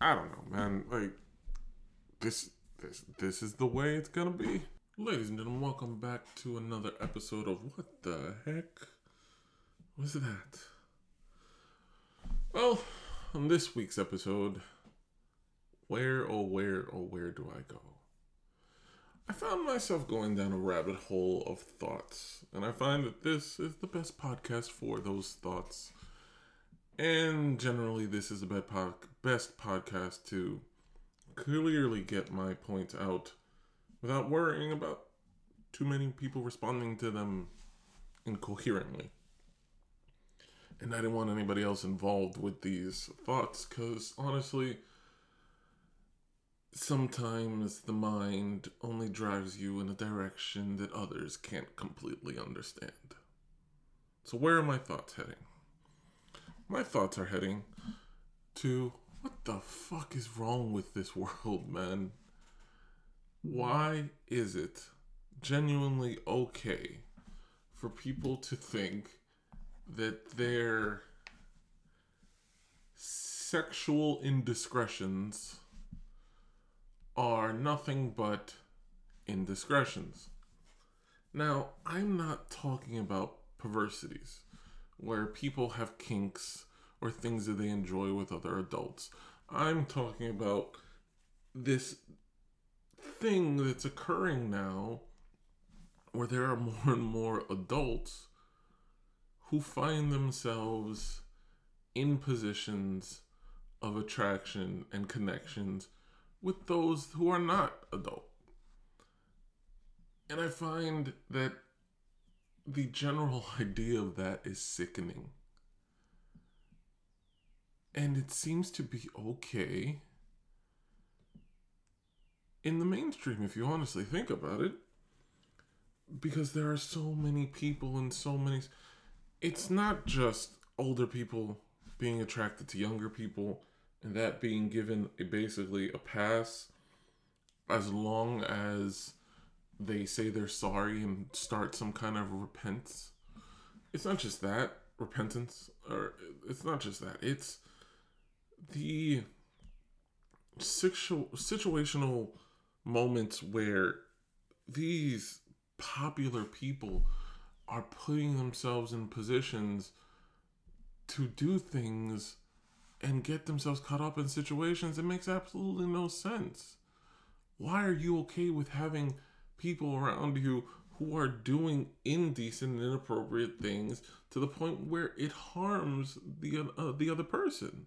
I don't know, man. Like this, this, this is the way it's gonna be. Ladies and gentlemen, welcome back to another episode of What the Heck was that? Well, on this week's episode, where oh where oh where do I go? I found myself going down a rabbit hole of thoughts, and I find that this is the best podcast for those thoughts. And generally, this is a bad pod- best podcast to clearly get my points out without worrying about too many people responding to them incoherently. And I didn't want anybody else involved with these thoughts because honestly, sometimes the mind only drives you in a direction that others can't completely understand. So, where are my thoughts heading? My thoughts are heading to what the fuck is wrong with this world, man? Why is it genuinely okay for people to think that their sexual indiscretions are nothing but indiscretions? Now, I'm not talking about perversities where people have kinks or things that they enjoy with other adults. I'm talking about this thing that's occurring now where there are more and more adults who find themselves in positions of attraction and connections with those who are not adult. And I find that the general idea of that is sickening. And it seems to be okay in the mainstream, if you honestly think about it. Because there are so many people and so many. It's not just older people being attracted to younger people and that being given a, basically a pass as long as they say they're sorry and start some kind of repentance. It's not just that repentance, or it's not just that. It's the situ- situational moments where these popular people are putting themselves in positions to do things and get themselves caught up in situations that makes absolutely no sense. Why are you okay with having people around you who are doing indecent and inappropriate things to the point where it harms the uh, the other person.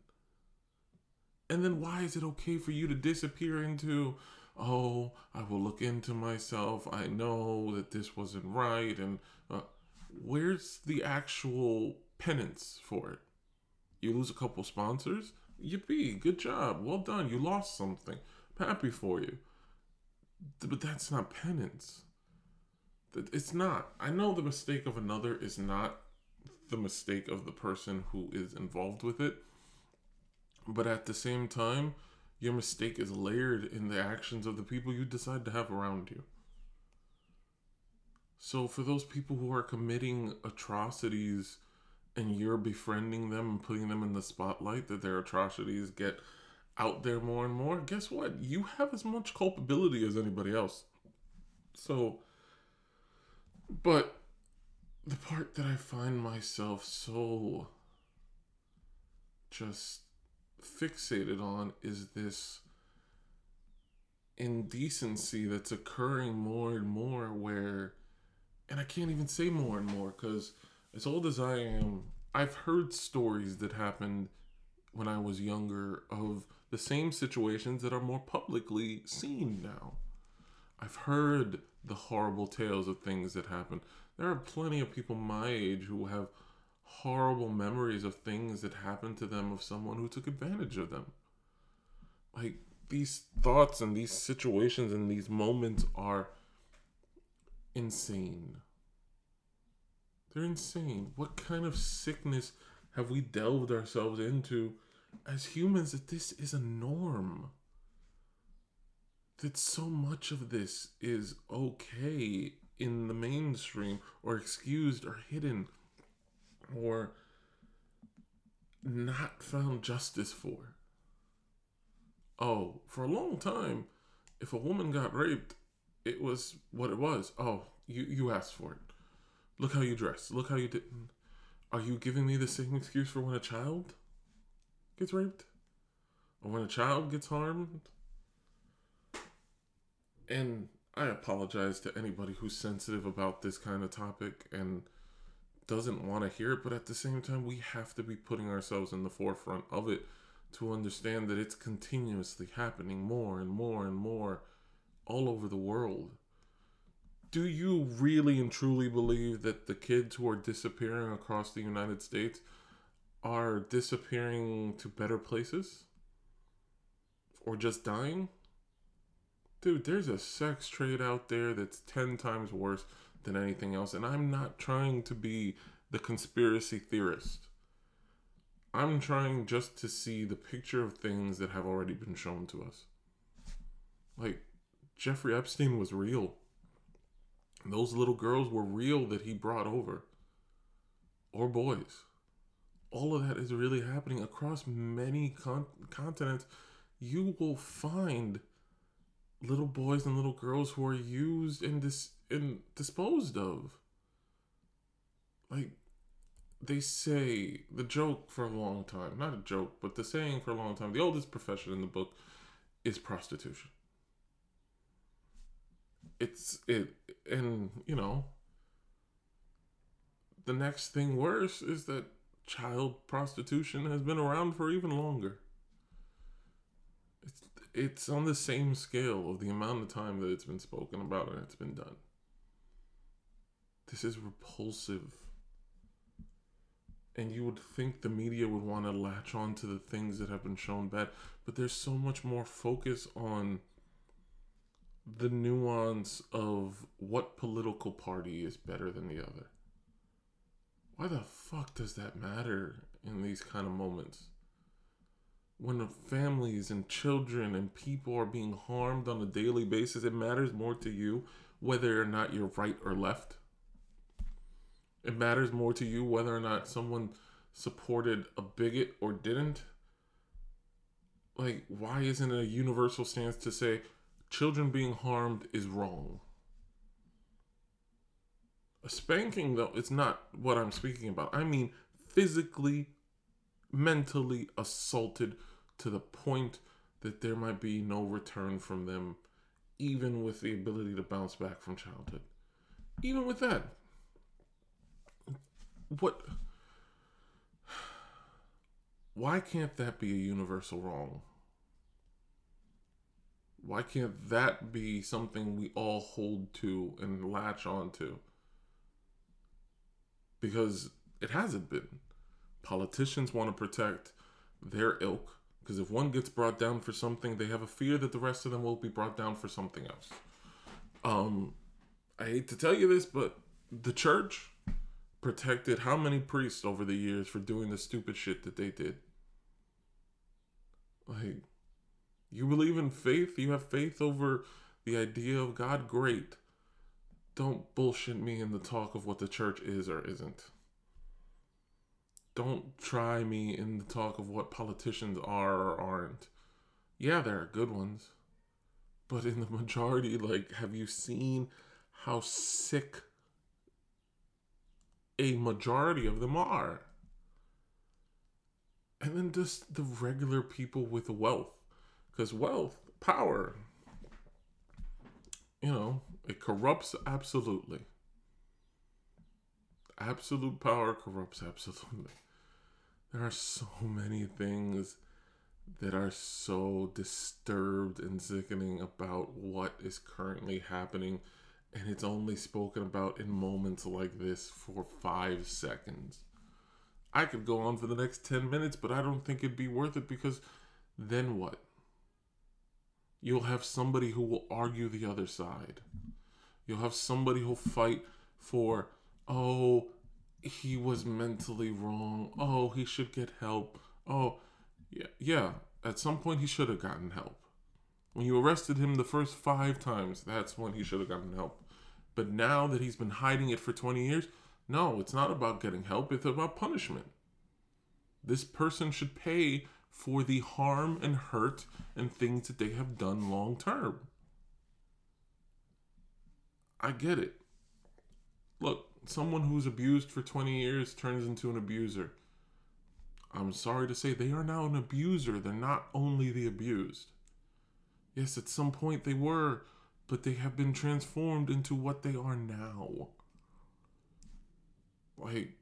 And then why is it okay for you to disappear into oh, I will look into myself. I know that this wasn't right and uh, where's the actual penance for it? You lose a couple sponsors? Yippee, good job. Well done. You lost something. I'm happy for you. But that's not penance. It's not. I know the mistake of another is not the mistake of the person who is involved with it. But at the same time, your mistake is layered in the actions of the people you decide to have around you. So, for those people who are committing atrocities and you're befriending them and putting them in the spotlight, that their atrocities get out there more and more, guess what? You have as much culpability as anybody else. So, but the part that I find myself so just fixated on is this indecency that's occurring more and more where and I can't even say more and more because as old as I am, I've heard stories that happened when I was younger of the same situations that are more publicly seen now. I've heard the horrible tales of things that happen. There are plenty of people my age who have horrible memories of things that happened to them of someone who took advantage of them. Like these thoughts and these situations and these moments are insane. They're insane. What kind of sickness have we delved ourselves into as humans that this is a norm? That so much of this is okay in the mainstream or excused or hidden or not found justice for. Oh, for a long time, if a woman got raped, it was what it was. Oh, you you asked for it. Look how you dress. Look how you did. Are you giving me the same excuse for when a child gets raped? Or when a child gets harmed? And I apologize to anybody who's sensitive about this kind of topic and doesn't want to hear it, but at the same time, we have to be putting ourselves in the forefront of it to understand that it's continuously happening more and more and more all over the world. Do you really and truly believe that the kids who are disappearing across the United States are disappearing to better places? Or just dying? Dude, there's a sex trade out there that's 10 times worse than anything else. And I'm not trying to be the conspiracy theorist. I'm trying just to see the picture of things that have already been shown to us. Like, Jeffrey Epstein was real. Those little girls were real that he brought over. Or boys. All of that is really happening across many con- continents. You will find little boys and little girls who are used and dis- and disposed of. Like they say the joke for a long time, not a joke, but the saying for a long time, the oldest profession in the book is prostitution. It's it and you know the next thing worse is that child prostitution has been around for even longer. It's it's on the same scale of the amount of time that it's been spoken about and it's been done. This is repulsive. And you would think the media would want to latch on to the things that have been shown bad, but there's so much more focus on the nuance of what political party is better than the other. Why the fuck does that matter in these kind of moments? When families and children and people are being harmed on a daily basis, it matters more to you whether or not you're right or left. It matters more to you whether or not someone supported a bigot or didn't. Like, why isn't it a universal stance to say children being harmed is wrong? A spanking, though, it's not what I'm speaking about. I mean, physically, mentally assaulted to the point that there might be no return from them, even with the ability to bounce back from childhood. Even with that, what why can't that be a universal wrong? Why can't that be something we all hold to and latch on to because it hasn't been. Politicians want to protect their ilk because if one gets brought down for something they have a fear that the rest of them will be brought down for something else. Um i hate to tell you this but the church protected how many priests over the years for doing the stupid shit that they did? Like, you believe in faith? You have faith over the idea of God? Great. Don't bullshit me in the talk of what the church is or isn't. Don't try me in the talk of what politicians are or aren't. Yeah, there are good ones. But in the majority, like, have you seen how sick a majority of them are. And then just the regular people with wealth. Because wealth, power, you know, it corrupts absolutely. Absolute power corrupts absolutely. There are so many things that are so disturbed and sickening about what is currently happening and it's only spoken about in moments like this for five seconds. I could go on for the next 10 minutes, but I don't think it'd be worth it because then what? You'll have somebody who will argue the other side. You'll have somebody who'll fight for, oh, he was mentally wrong. Oh, he should get help. Oh, yeah, yeah. At some point, he should have gotten help. When you arrested him the first five times, that's when he should have gotten help. But now that he's been hiding it for 20 years, no, it's not about getting help, it's about punishment. This person should pay for the harm and hurt and things that they have done long term. I get it. Look, someone who's abused for 20 years turns into an abuser. I'm sorry to say they are now an abuser. They're not only the abused. Yes, at some point they were, but they have been transformed into what they are now. Like,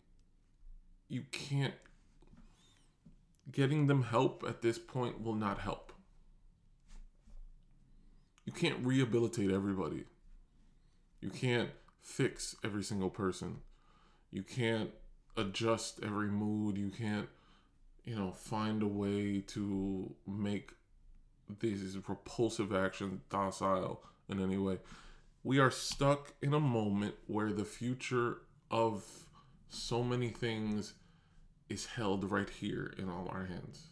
you can't. Getting them help at this point will not help. You can't rehabilitate everybody. You can't fix every single person. You can't adjust every mood. You can't, you know, find a way to make these repulsive actions docile in any way. We are stuck in a moment where the future of so many things is held right here in all our hands.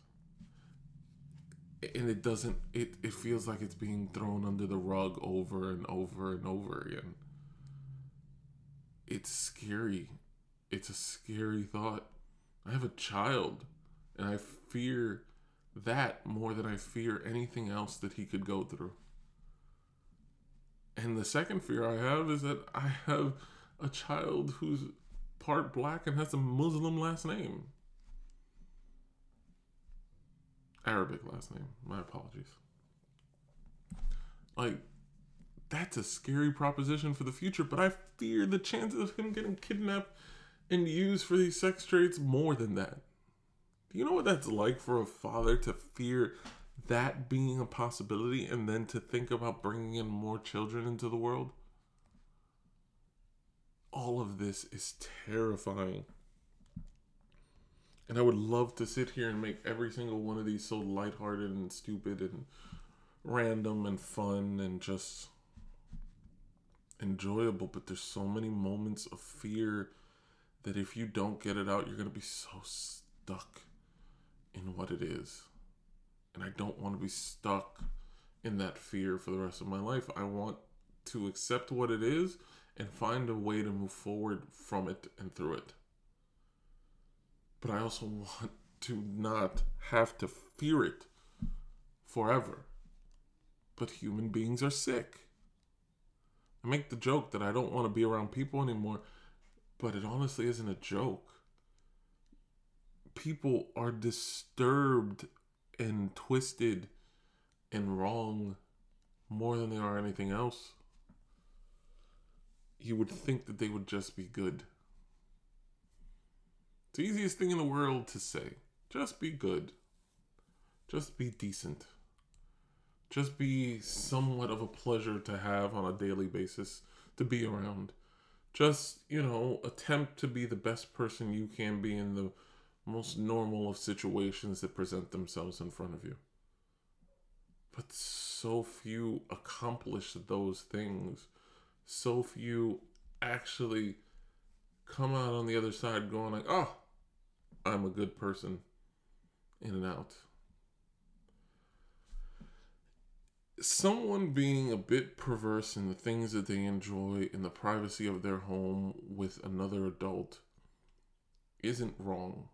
And it doesn't it, it feels like it's being thrown under the rug over and over and over again. It's scary. It's a scary thought. I have a child and I fear that more than I fear anything else that he could go through. And the second fear I have is that I have a child who's part black and has a Muslim last name. Arabic last name. My apologies. Like, that's a scary proposition for the future, but I fear the chances of him getting kidnapped and used for these sex trades more than that. Do you know what that's like for a father to fear that being a possibility and then to think about bringing in more children into the world? All of this is terrifying. And I would love to sit here and make every single one of these so lighthearted and stupid and random and fun and just enjoyable, but there's so many moments of fear that if you don't get it out, you're going to be so stuck in what it is. And I don't want to be stuck in that fear for the rest of my life. I want to accept what it is and find a way to move forward from it and through it. But I also want to not have to fear it forever. But human beings are sick. I make the joke that I don't want to be around people anymore, but it honestly isn't a joke. People are disturbed and twisted and wrong more than they are anything else. You would think that they would just be good. It's the easiest thing in the world to say. Just be good. Just be decent just be somewhat of a pleasure to have on a daily basis to be around. Just, you know, attempt to be the best person you can be in the most normal of situations that present themselves in front of you. But so few accomplish those things. So few actually come out on the other side going like, "Oh, I'm a good person." In and out someone being a bit perverse in the things that they enjoy in the privacy of their home with another adult isn't wrong.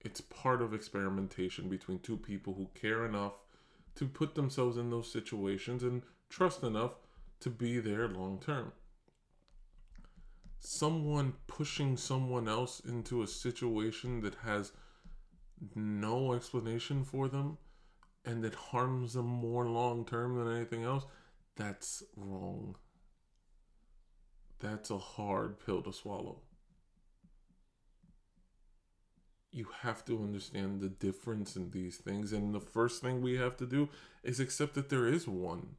It's part of experimentation between two people who care enough to put themselves in those situations and trust enough to be there long term. Someone pushing someone else into a situation that has no explanation for them and it harms them more long term than anything else, that's wrong. That's a hard pill to swallow. You have to understand the difference in these things. And the first thing we have to do is accept that there is one.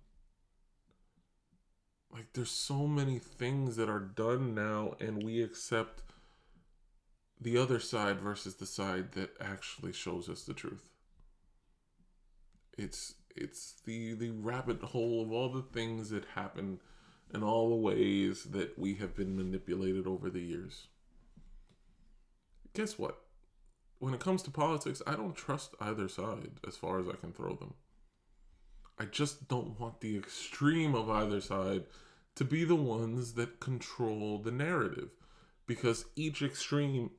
Like, there's so many things that are done now, and we accept the other side versus the side that actually shows us the truth. It's it's the the rabbit hole of all the things that happen and all the ways that we have been manipulated over the years. Guess what? When it comes to politics, I don't trust either side as far as I can throw them. I just don't want the extreme of either side to be the ones that control the narrative because each extreme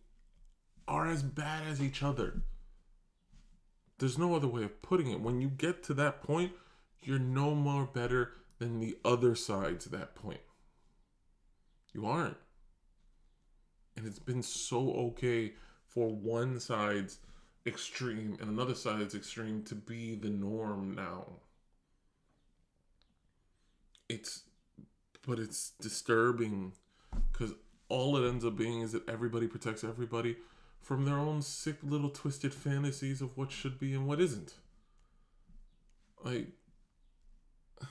are as bad as each other. There's no other way of putting it. When you get to that point, you're no more better than the other side to that point. You aren't. And it's been so okay for one side's extreme and another side's extreme to be the norm now. It's, but it's disturbing because all it ends up being is that everybody protects everybody from their own sick little twisted fantasies of what should be and what isn't. Like,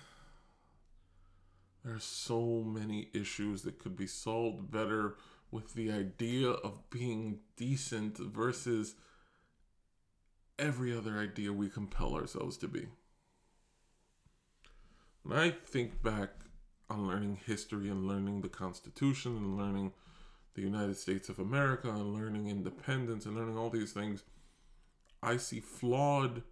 there are so many issues that could be solved better with the idea of being decent versus every other idea we compel ourselves to be. When I think back on learning history and learning the Constitution and learning the United States of America and learning independence and learning all these things, I see flawed,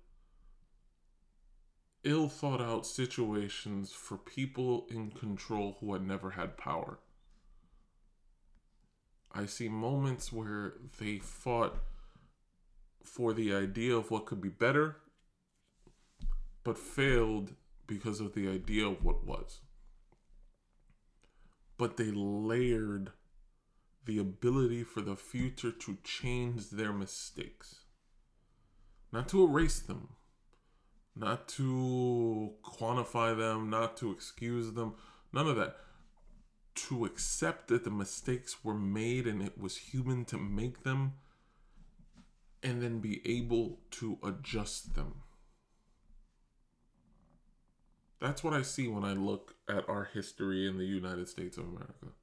ill thought out situations for people in control who had never had power. I see moments where they fought for the idea of what could be better, but failed because of the idea of what was. But they layered the ability for the future to change their mistakes, not to erase them, not to quantify them, not to excuse them, none of that. To accept that the mistakes were made and it was human to make them, and then be able to adjust them. That's what I see when I look at our history in the United States of America.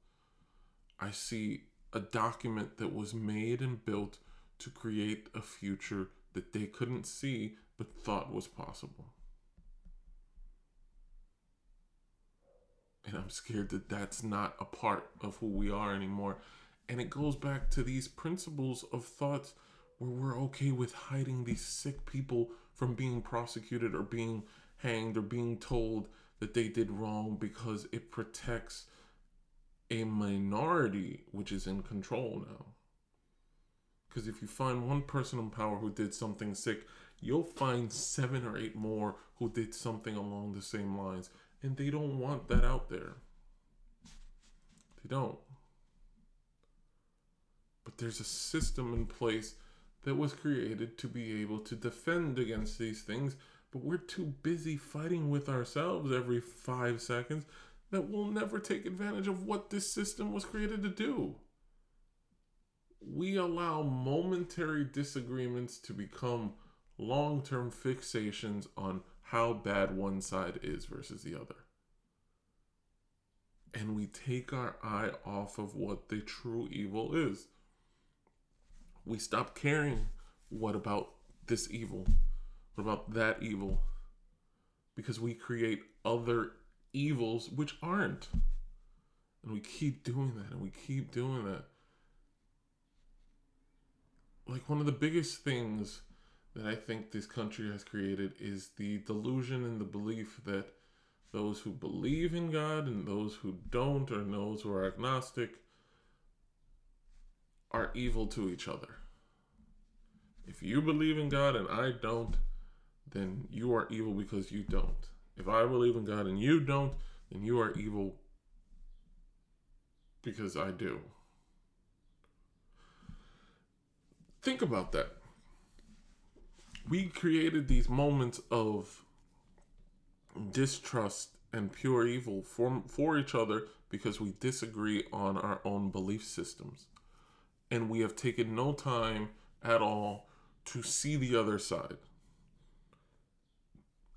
I see a document that was made and built to create a future that they couldn't see but thought was possible. And I'm scared that that's not a part of who we are anymore. And it goes back to these principles of thoughts where we're okay with hiding these sick people from being prosecuted or being hanged or being told that they did wrong because it protects a minority which is in control now. Because if you find one person in power who did something sick, you'll find seven or eight more who did something along the same lines. And they don't want that out there. They don't. But there's a system in place that was created to be able to defend against these things, but we're too busy fighting with ourselves every five seconds that we'll never take advantage of what this system was created to do. We allow momentary disagreements to become long term fixations on how bad one side is versus the other. And we take our eye off of what the true evil is we stop caring what about this evil? What about that evil? Because we create other evils which aren't. And we keep doing that and we keep doing that. Like one of the biggest things that I think this country has created is the delusion and the belief that those who believe in God and those who don't, or those who are agnostic, are evil to each other. If you believe in God and I don't, then you are evil because you don't. If I believe in God and you don't, then you are evil because I do. Think about that. We created these moments of distrust and pure evil for, for each other because we disagree on our own belief systems. And we have taken no time at all to see the other side.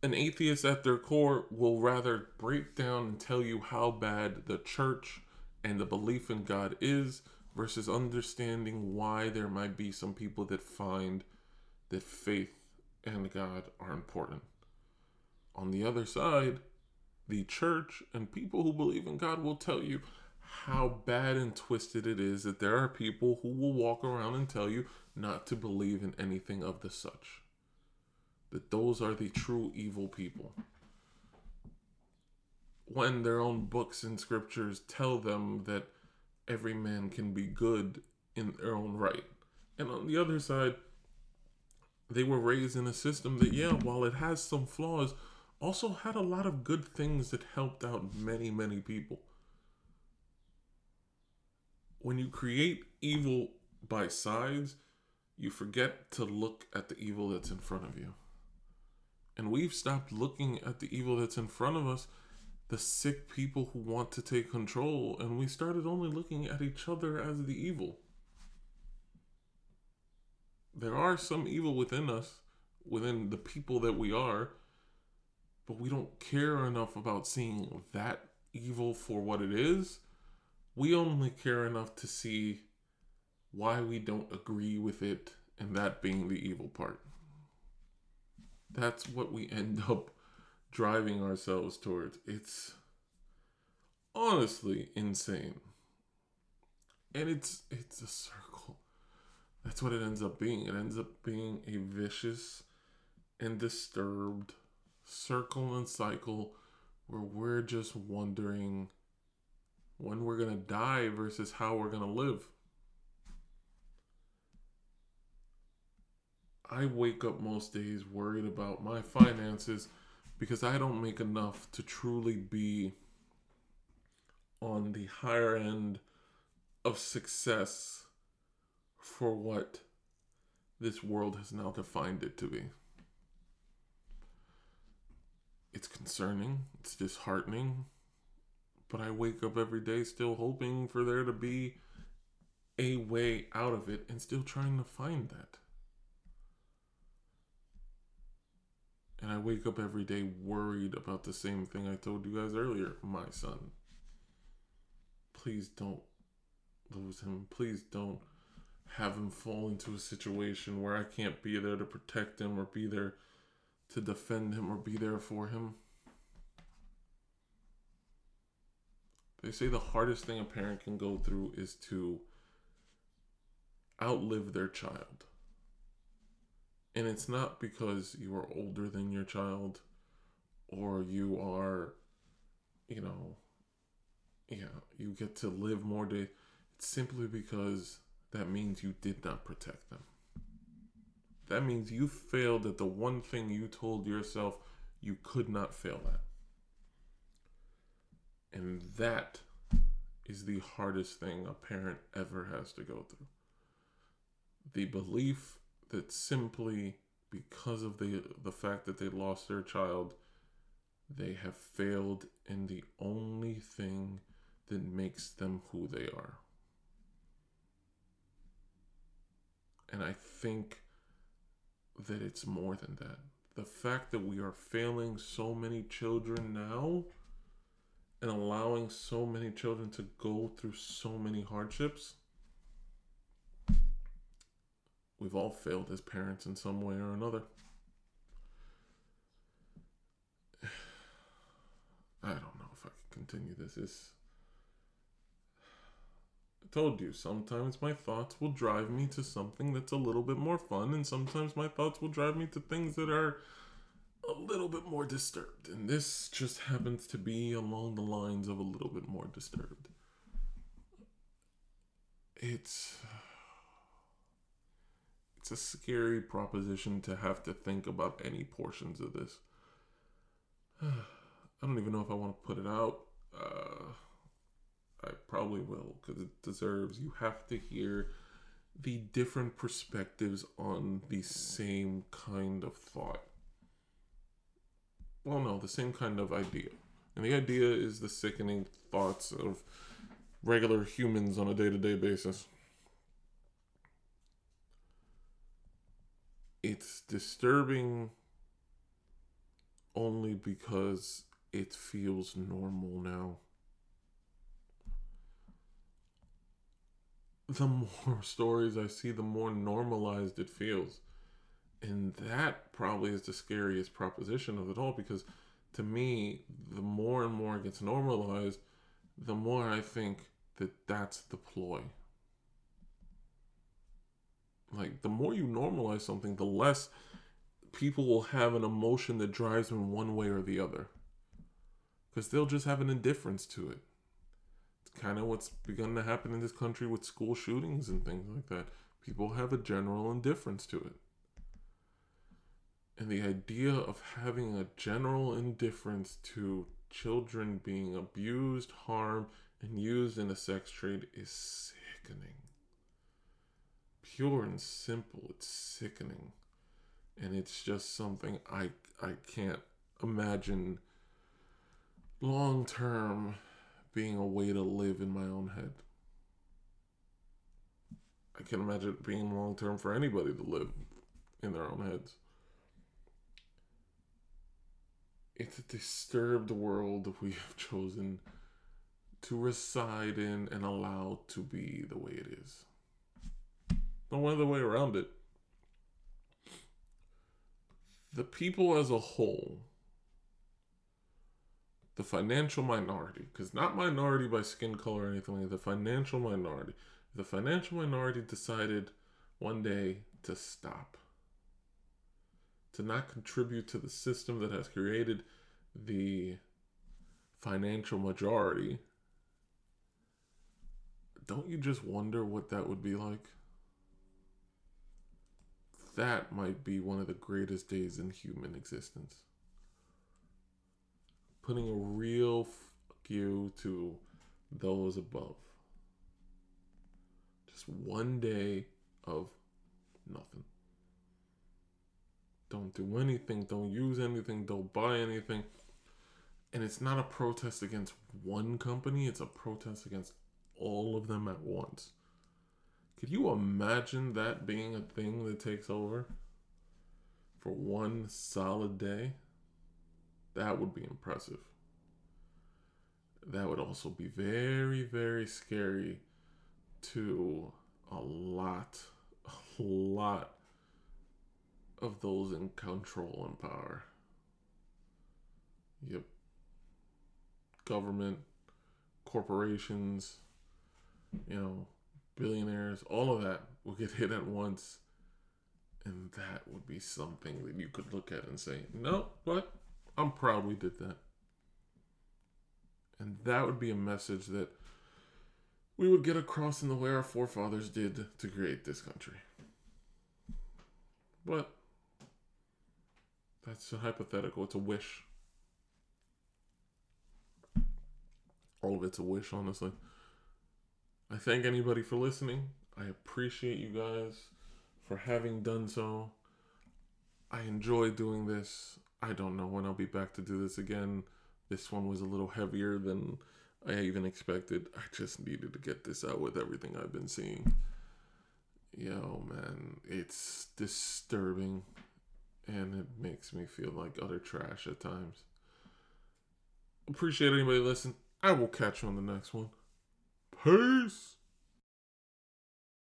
An atheist at their core will rather break down and tell you how bad the church and the belief in God is versus understanding why there might be some people that find that faith and God are important. On the other side, the church and people who believe in God will tell you how bad and twisted it is that there are people who will walk around and tell you not to believe in anything of the such. That those are the true evil people. When their own books and scriptures tell them that every man can be good in their own right, And on the other side, they were raised in a system that, yeah, while it has some flaws, also had a lot of good things that helped out many, many people. When you create evil by sides, you forget to look at the evil that's in front of you. And we've stopped looking at the evil that's in front of us, the sick people who want to take control, and we started only looking at each other as the evil. There are some evil within us, within the people that we are, but we don't care enough about seeing that evil for what it is. We only care enough to see why we don't agree with it, and that being the evil part. That's what we end up driving ourselves towards. It's honestly insane. And it's it's a circle. That's what it ends up being. It ends up being a vicious and disturbed circle and cycle where we're just wondering when we're going to die versus how we're going to live. I wake up most days worried about my finances because I don't make enough to truly be on the higher end of success for what this world has now defined it to be. It's concerning, it's disheartening, but I wake up every day still hoping for there to be a way out of it and still trying to find that. And I wake up every day worried about the same thing I told you guys earlier. My son. Please don't lose him. Please don't have him fall into a situation where I can't be there to protect him or be there to defend him or be there for him. They say the hardest thing a parent can go through is to outlive their child. And it's not because you are older than your child or you are, you know, yeah, you get to live more days. It's simply because that means you did not protect them. That means you failed at the one thing you told yourself you could not fail at. And that is the hardest thing a parent ever has to go through. The belief that simply because of the the fact that they lost their child, they have failed in the only thing that makes them who they are. And I think that it's more than that. The fact that we are failing so many children now and allowing so many children to go through so many hardships We've all failed as parents in some way or another. I don't know if I can continue this. Is I told you sometimes my thoughts will drive me to something that's a little bit more fun, and sometimes my thoughts will drive me to things that are a little bit more disturbed. And this just happens to be along the lines of a little bit more disturbed. It's it's a scary proposition to have to think about any portions of this. I don't even know if I want to put it out. Uh, I probably will because it deserves. You have to hear the different perspectives on the same kind of thought. Well, no, the same kind of idea. And the idea is the sickening thoughts of regular humans on a day to day basis. it's disturbing only because it feels normal now. The more stories I see, the more normalized it feels. And that probably is the scariest proposition of it all because to me, the more and more it gets normalized, the more I think that that's the ploy. Like the more you normalize something, the less people will have an emotion that drives them one way or the other. Because they'll just have an indifference to it. Kind of what's begun to happen in this country with school shootings and things like that. people have a general indifference to it. And the idea of having a general indifference to children being abused, harmed, and used in a sex trade is sickening. Pure and simple, it's sickening. And it's just something I I can't imagine long term being a way to live in my own head. I can't imagine it being long term for anybody to live in their own heads. It's a disturbed world we have chosen to reside in and allow to be the way it is. No other way around it. The people as a whole, the financial minority, because not minority by skin color or anything like that, the financial minority, the financial minority decided one day to stop, to not contribute to the system that has created the financial majority, don't you just wonder what that would be like? That might be one of the greatest days in human existence. Putting a real fuck you to those above Just one day of nothing. Don't do anything, don't use anything, don't buy anything. And it's not a protest against one company, it's a protest against all of them at once. Could you imagine that being a thing that takes over for one solid day? That would be impressive. That would also be very, very scary to a lot, a lot of those in control and power. Yep. Government, corporations, you know, billionaires, all of that will get hit at once. And that would be something that you could look at and say, no, but I'm proud we did that. And that would be a message that we would get across in the way our forefathers did to create this country. But that's a hypothetical, it's a wish. All of it's a wish, honestly. I thank anybody for listening. I appreciate you guys for having done so. I enjoy doing this. I don't know when I'll be back to do this again. This one was a little heavier than I even expected. I just needed to get this out with everything I've been seeing. Yo, man, it's disturbing and it makes me feel like utter trash at times. Appreciate anybody listen. I will catch you on the next one. Peace.